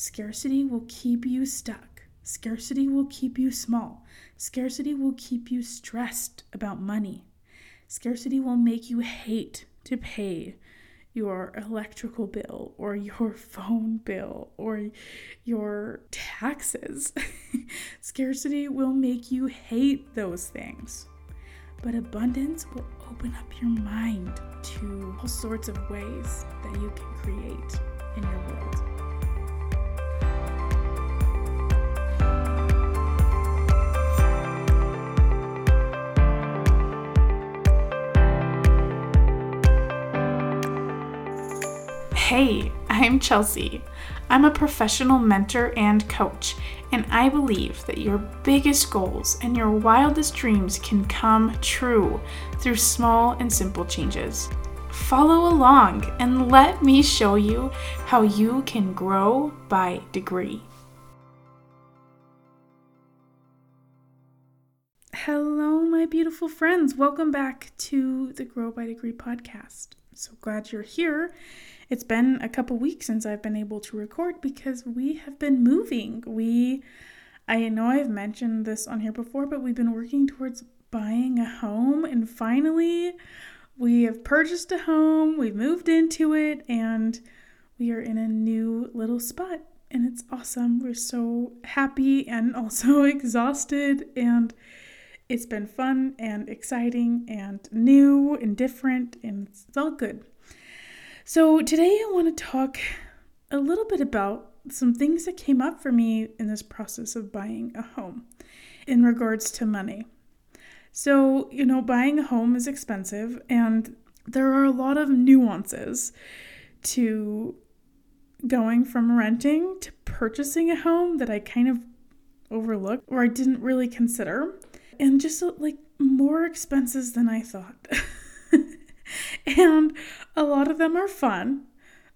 Scarcity will keep you stuck. Scarcity will keep you small. Scarcity will keep you stressed about money. Scarcity will make you hate to pay your electrical bill or your phone bill or your taxes. Scarcity will make you hate those things. But abundance will open up your mind to all sorts of ways that you can create in your world. Hey, I'm Chelsea. I'm a professional mentor and coach, and I believe that your biggest goals and your wildest dreams can come true through small and simple changes. Follow along and let me show you how you can grow by degree. Hello, my beautiful friends. Welcome back to the Grow by Degree podcast. So glad you're here it's been a couple weeks since I've been able to record because we have been moving. We, I know I've mentioned this on here before, but we've been working towards buying a home and finally we have purchased a home, we've moved into it, and we are in a new little spot. And it's awesome. We're so happy and also exhausted, and it's been fun and exciting and new and different, and it's all good. So, today I want to talk a little bit about some things that came up for me in this process of buying a home in regards to money. So, you know, buying a home is expensive, and there are a lot of nuances to going from renting to purchasing a home that I kind of overlooked or I didn't really consider, and just like more expenses than I thought. and a lot of them are fun,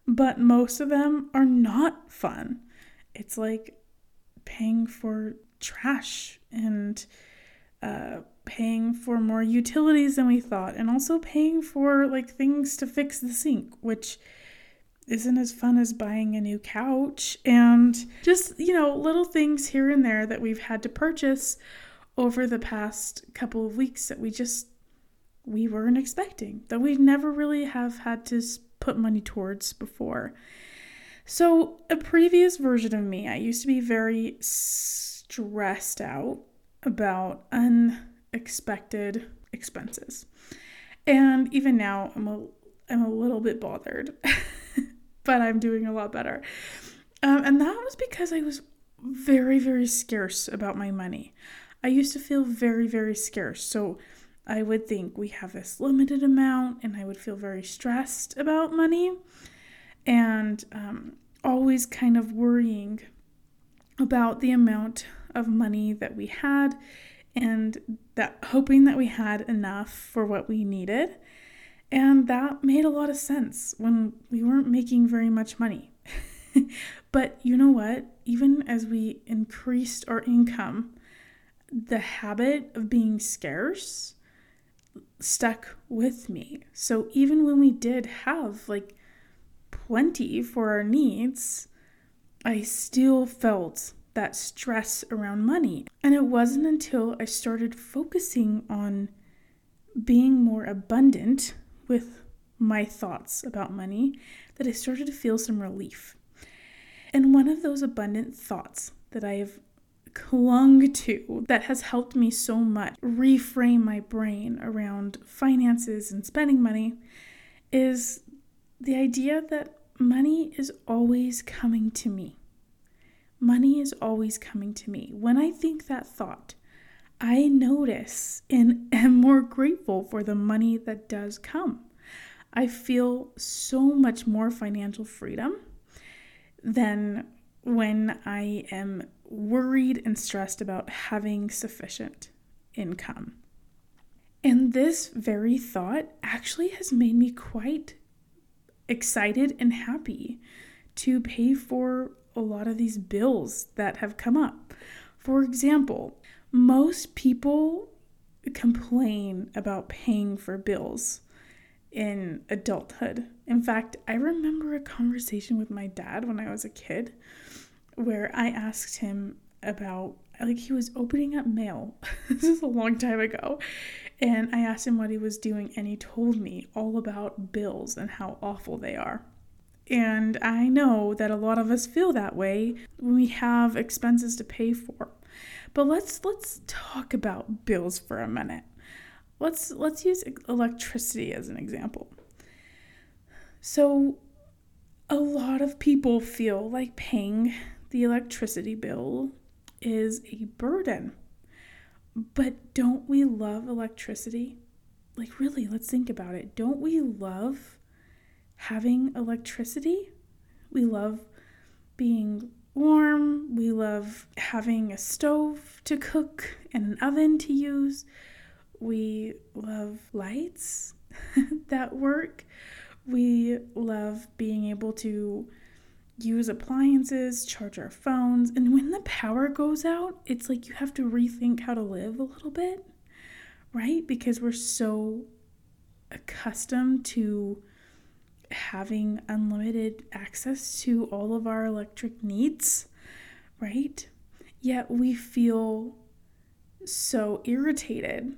but most of them are not fun. It's like paying for trash and uh, paying for more utilities than we thought, and also paying for like things to fix the sink, which isn't as fun as buying a new couch, and just, you know, little things here and there that we've had to purchase over the past couple of weeks that we just we weren't expecting, that we never really have had to put money towards before. So, a previous version of me, I used to be very stressed out about unexpected expenses. And even now, I'm a, I'm a little bit bothered, but I'm doing a lot better. Um, and that was because I was very, very scarce about my money. I used to feel very, very scarce. So, I would think we have this limited amount, and I would feel very stressed about money and um, always kind of worrying about the amount of money that we had and that hoping that we had enough for what we needed. And that made a lot of sense when we weren't making very much money. but you know what? Even as we increased our income, the habit of being scarce stuck with me. So even when we did have like plenty for our needs, I still felt that stress around money. And it wasn't until I started focusing on being more abundant with my thoughts about money that I started to feel some relief. And one of those abundant thoughts that I have clung to that has helped me so much reframe my brain around finances and spending money is the idea that money is always coming to me. Money is always coming to me. When I think that thought, I notice and am more grateful for the money that does come. I feel so much more financial freedom than when I am worried and stressed about having sufficient income. And this very thought actually has made me quite excited and happy to pay for a lot of these bills that have come up. For example, most people complain about paying for bills in adulthood. In fact, I remember a conversation with my dad when I was a kid where I asked him about like he was opening up mail. this is a long time ago. And I asked him what he was doing and he told me all about bills and how awful they are. And I know that a lot of us feel that way when we have expenses to pay for. But let's let's talk about bills for a minute. Let's let's use electricity as an example. So a lot of people feel like paying the electricity bill is a burden. But don't we love electricity? Like, really, let's think about it. Don't we love having electricity? We love being warm. We love having a stove to cook and an oven to use. We love lights that work. We love being able to use appliances, charge our phones. And when the power goes out, it's like you have to rethink how to live a little bit, right? Because we're so accustomed to having unlimited access to all of our electric needs, right? Yet we feel so irritated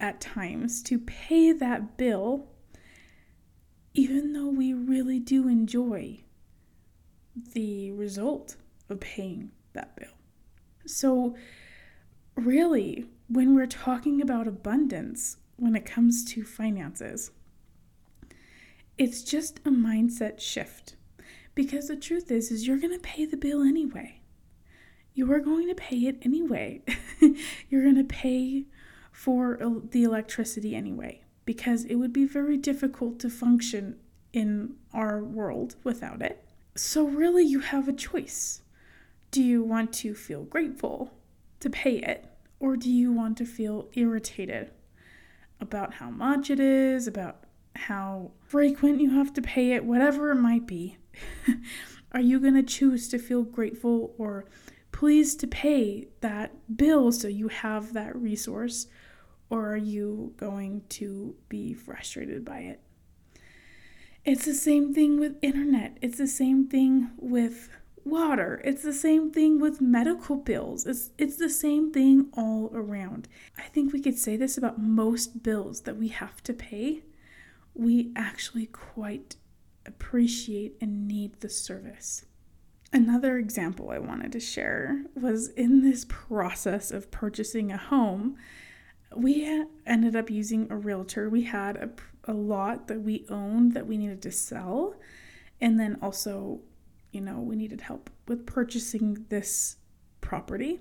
at times to pay that bill, even though we really do enjoy the result of paying that bill. So, really, when we're talking about abundance, when it comes to finances, it's just a mindset shift. Because the truth is is you're going to pay the bill anyway. You are going to pay it anyway. you're going to pay for the electricity anyway because it would be very difficult to function in our world without it. So, really, you have a choice. Do you want to feel grateful to pay it, or do you want to feel irritated about how much it is, about how frequent you have to pay it, whatever it might be? Are you going to choose to feel grateful or pleased to pay that bill so you have that resource, or are you going to be frustrated by it? It's the same thing with internet. It's the same thing with water. It's the same thing with medical bills. It's it's the same thing all around. I think we could say this about most bills that we have to pay. We actually quite appreciate and need the service. Another example I wanted to share was in this process of purchasing a home, we ended up using a realtor. We had a a lot that we owned that we needed to sell. And then also, you know, we needed help with purchasing this property.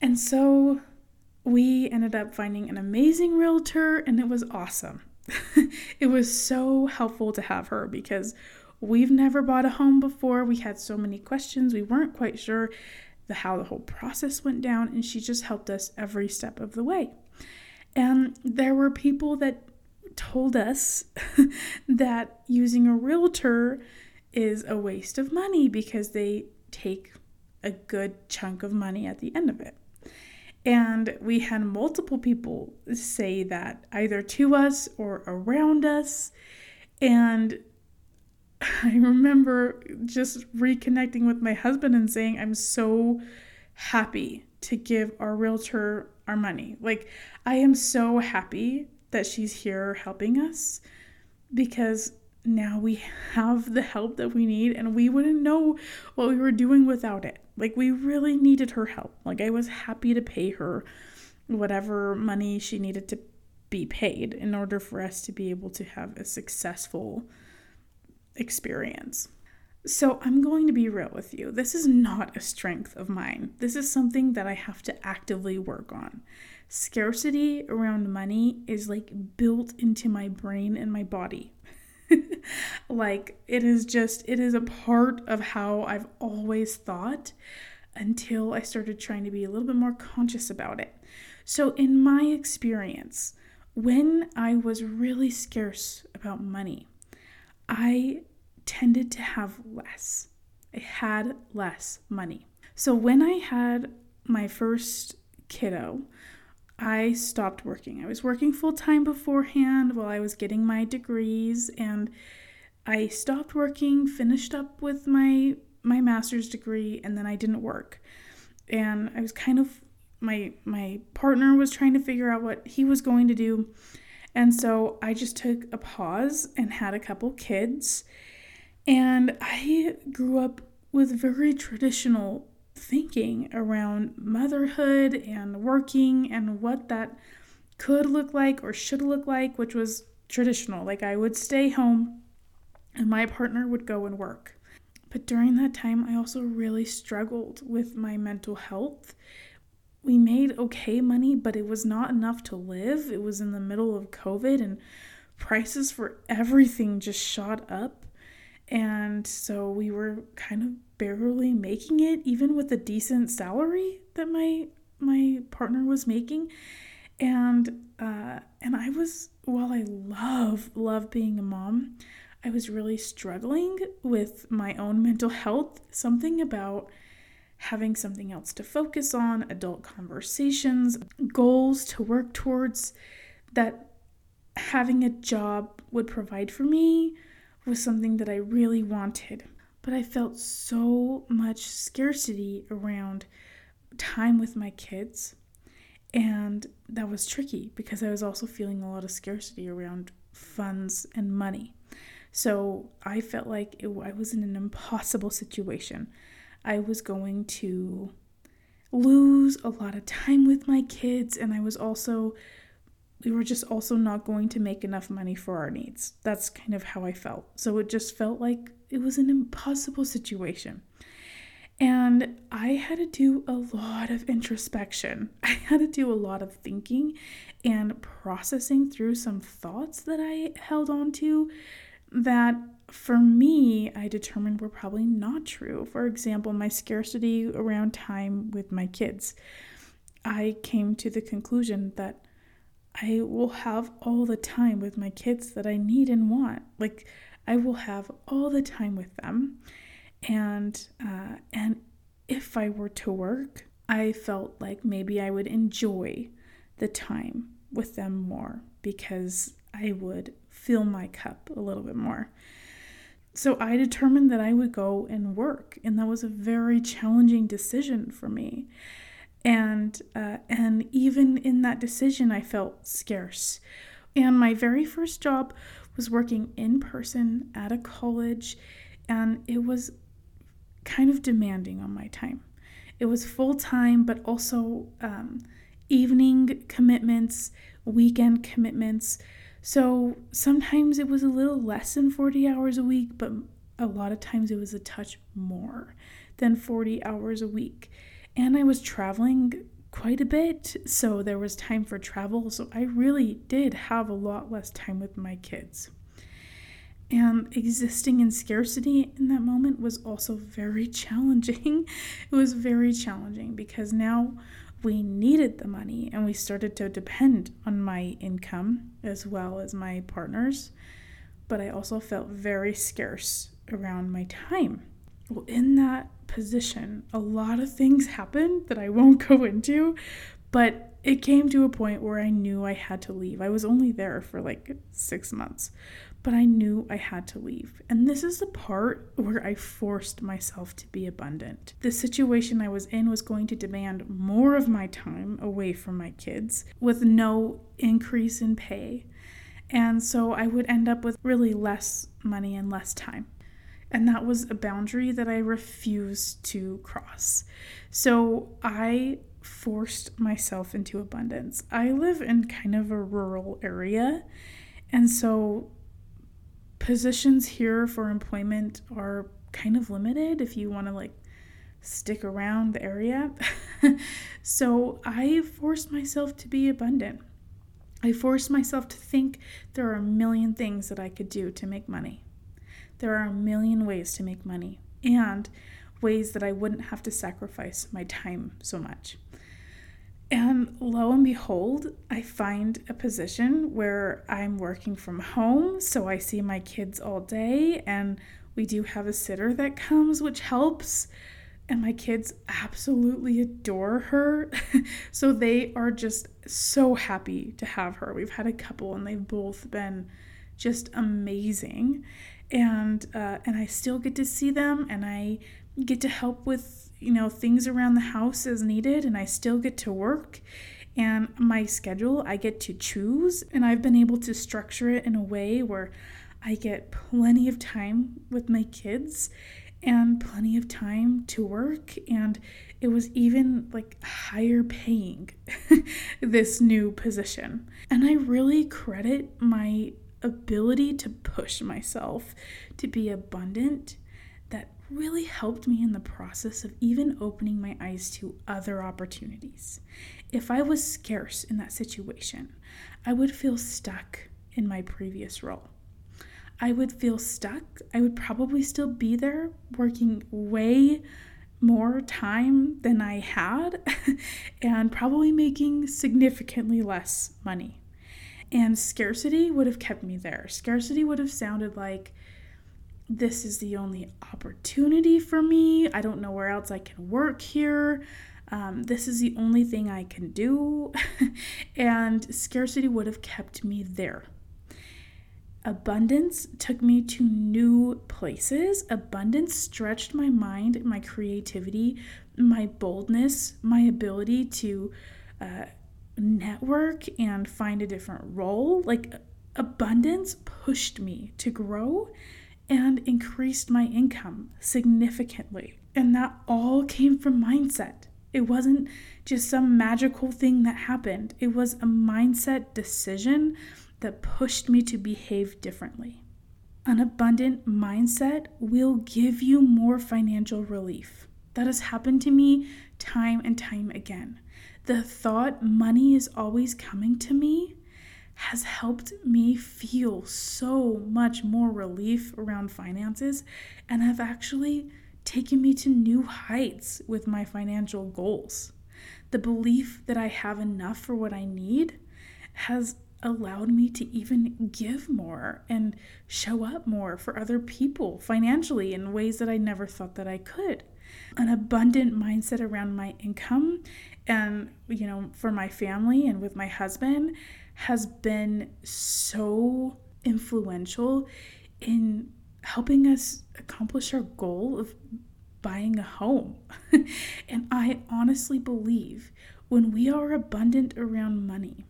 And so we ended up finding an amazing realtor, and it was awesome. it was so helpful to have her because we've never bought a home before. We had so many questions. We weren't quite sure the how the whole process went down, and she just helped us every step of the way. And there were people that told us that using a realtor is a waste of money because they take a good chunk of money at the end of it. And we had multiple people say that either to us or around us. And I remember just reconnecting with my husband and saying, I'm so happy to give our realtor our money. Like, I am so happy that she's here helping us because now we have the help that we need and we wouldn't know what we were doing without it. Like, we really needed her help. Like, I was happy to pay her whatever money she needed to be paid in order for us to be able to have a successful experience. So, I'm going to be real with you. This is not a strength of mine. This is something that I have to actively work on scarcity around money is like built into my brain and my body. like it is just it is a part of how I've always thought until I started trying to be a little bit more conscious about it. So in my experience, when I was really scarce about money, I tended to have less. I had less money. So when I had my first kiddo, I stopped working. I was working full time beforehand while I was getting my degrees, and I stopped working, finished up with my my master's degree and then I didn't work. And I was kind of my my partner was trying to figure out what he was going to do. And so I just took a pause and had a couple kids. And I grew up with very traditional thinking around motherhood and working and what that could look like or should look like, which was traditional. Like I would stay home and my partner would go and work. But during that time, I also really struggled with my mental health. We made okay money, but it was not enough to live. It was in the middle of COVID and prices for everything just shot up. And so we were kind of barely making it, even with a decent salary that my my partner was making. And uh, and I was while I love love being a mom, I was really struggling with my own mental health. Something about having something else to focus on, adult conversations, goals to work towards that having a job would provide for me was something that I really wanted. But I felt so much scarcity around time with my kids. And that was tricky because I was also feeling a lot of scarcity around funds and money. So I felt like it, I was in an impossible situation. I was going to lose a lot of time with my kids, and I was also we were just also not going to make enough money for our needs. That's kind of how I felt. So it just felt like it was an impossible situation. And I had to do a lot of introspection. I had to do a lot of thinking and processing through some thoughts that I held on to that for me, I determined were probably not true. For example, my scarcity around time with my kids. I came to the conclusion that I will have all the time with my kids that I need and want. Like I will have all the time with them, and uh, and if I were to work, I felt like maybe I would enjoy the time with them more because I would fill my cup a little bit more. So I determined that I would go and work, and that was a very challenging decision for me and uh, and even in that decision i felt scarce. And my very first job was working in person at a college and it was kind of demanding on my time. It was full time but also um, evening commitments weekend commitments. So sometimes it was a little less than 40 hours a week but a lot of times it was a touch more than 40 hours a week and I was traveling quite a bit, so there was time for travel. So I really did have a lot less time with my kids. And existing in scarcity in that moment was also very challenging. it was very challenging because now we needed the money and we started to depend on my income as well as my partner's. But I also felt very scarce around my time. Well, in that position, a lot of things happened that I won't go into, but it came to a point where I knew I had to leave. I was only there for like six months, but I knew I had to leave. And this is the part where I forced myself to be abundant. The situation I was in was going to demand more of my time away from my kids with no increase in pay. And so I would end up with really less money and less time. And that was a boundary that I refused to cross. So I forced myself into abundance. I live in kind of a rural area. And so positions here for employment are kind of limited if you want to like stick around the area. so I forced myself to be abundant. I forced myself to think there are a million things that I could do to make money. There are a million ways to make money and ways that I wouldn't have to sacrifice my time so much. And lo and behold, I find a position where I'm working from home, so I see my kids all day, and we do have a sitter that comes, which helps. And my kids absolutely adore her. so they are just so happy to have her. We've had a couple, and they've both been just amazing and uh, and I still get to see them and I get to help with, you know, things around the house as needed and I still get to work. And my schedule I get to choose and I've been able to structure it in a way where I get plenty of time with my kids and plenty of time to work and it was even like higher paying this new position. And i really credit my ability to push myself to be abundant that really helped me in the process of even opening my eyes to other opportunities. If I was scarce in that situation, I would feel stuck in my previous role. I would feel stuck. I would probably still be there working way more time than I had and probably making significantly less money. And scarcity would have kept me there. Scarcity would have sounded like this is the only opportunity for me. I don't know where else I can work here. Um, this is the only thing I can do. and scarcity would have kept me there. Abundance took me to new places. Abundance stretched my mind, my creativity, my boldness, my ability to uh, network and find a different role. Like, abundance pushed me to grow and increased my income significantly. And that all came from mindset. It wasn't just some magical thing that happened, it was a mindset decision that pushed me to behave differently. An abundant mindset will give you more financial relief. That has happened to me time and time again. The thought money is always coming to me has helped me feel so much more relief around finances and have actually taken me to new heights with my financial goals. The belief that I have enough for what I need has allowed me to even give more and show up more for other people financially in ways that I never thought that I could. An abundant mindset around my income and you know for my family and with my husband has been so influential in helping us accomplish our goal of buying a home. and I honestly believe when we are abundant around money,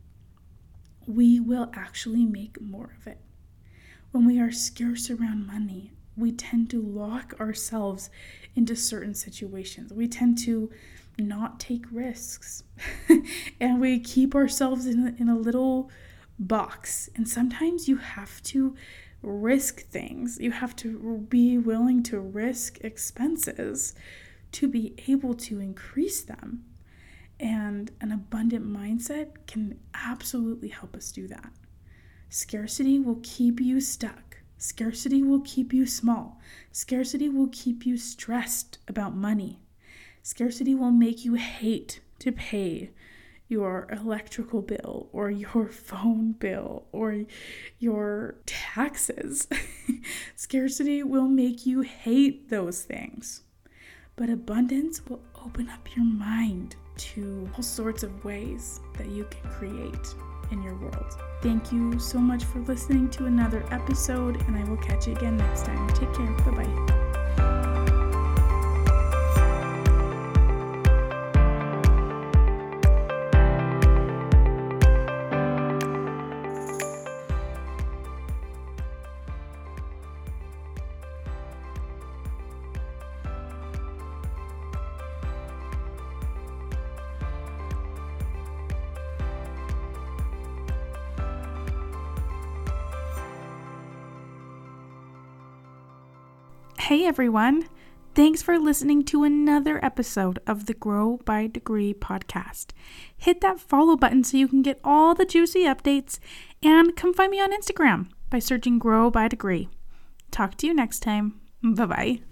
we will actually make more of it. When we are scarce around money, we tend to lock ourselves into certain situations. We tend to not take risks. and we keep ourselves in in a little box. And sometimes you have to risk things. You have to be willing to risk expenses to be able to increase them. And an abundant mindset can absolutely help us do that. Scarcity will keep you stuck. Scarcity will keep you small. Scarcity will keep you stressed about money. Scarcity will make you hate to pay your electrical bill or your phone bill or your taxes. Scarcity will make you hate those things. But abundance will open up your mind to all sorts of ways that you can create in your world. Thank you so much for listening to another episode, and I will catch you again next time. Take care. Bye bye. Hey everyone! Thanks for listening to another episode of the Grow by Degree podcast. Hit that follow button so you can get all the juicy updates and come find me on Instagram by searching Grow by Degree. Talk to you next time. Bye bye.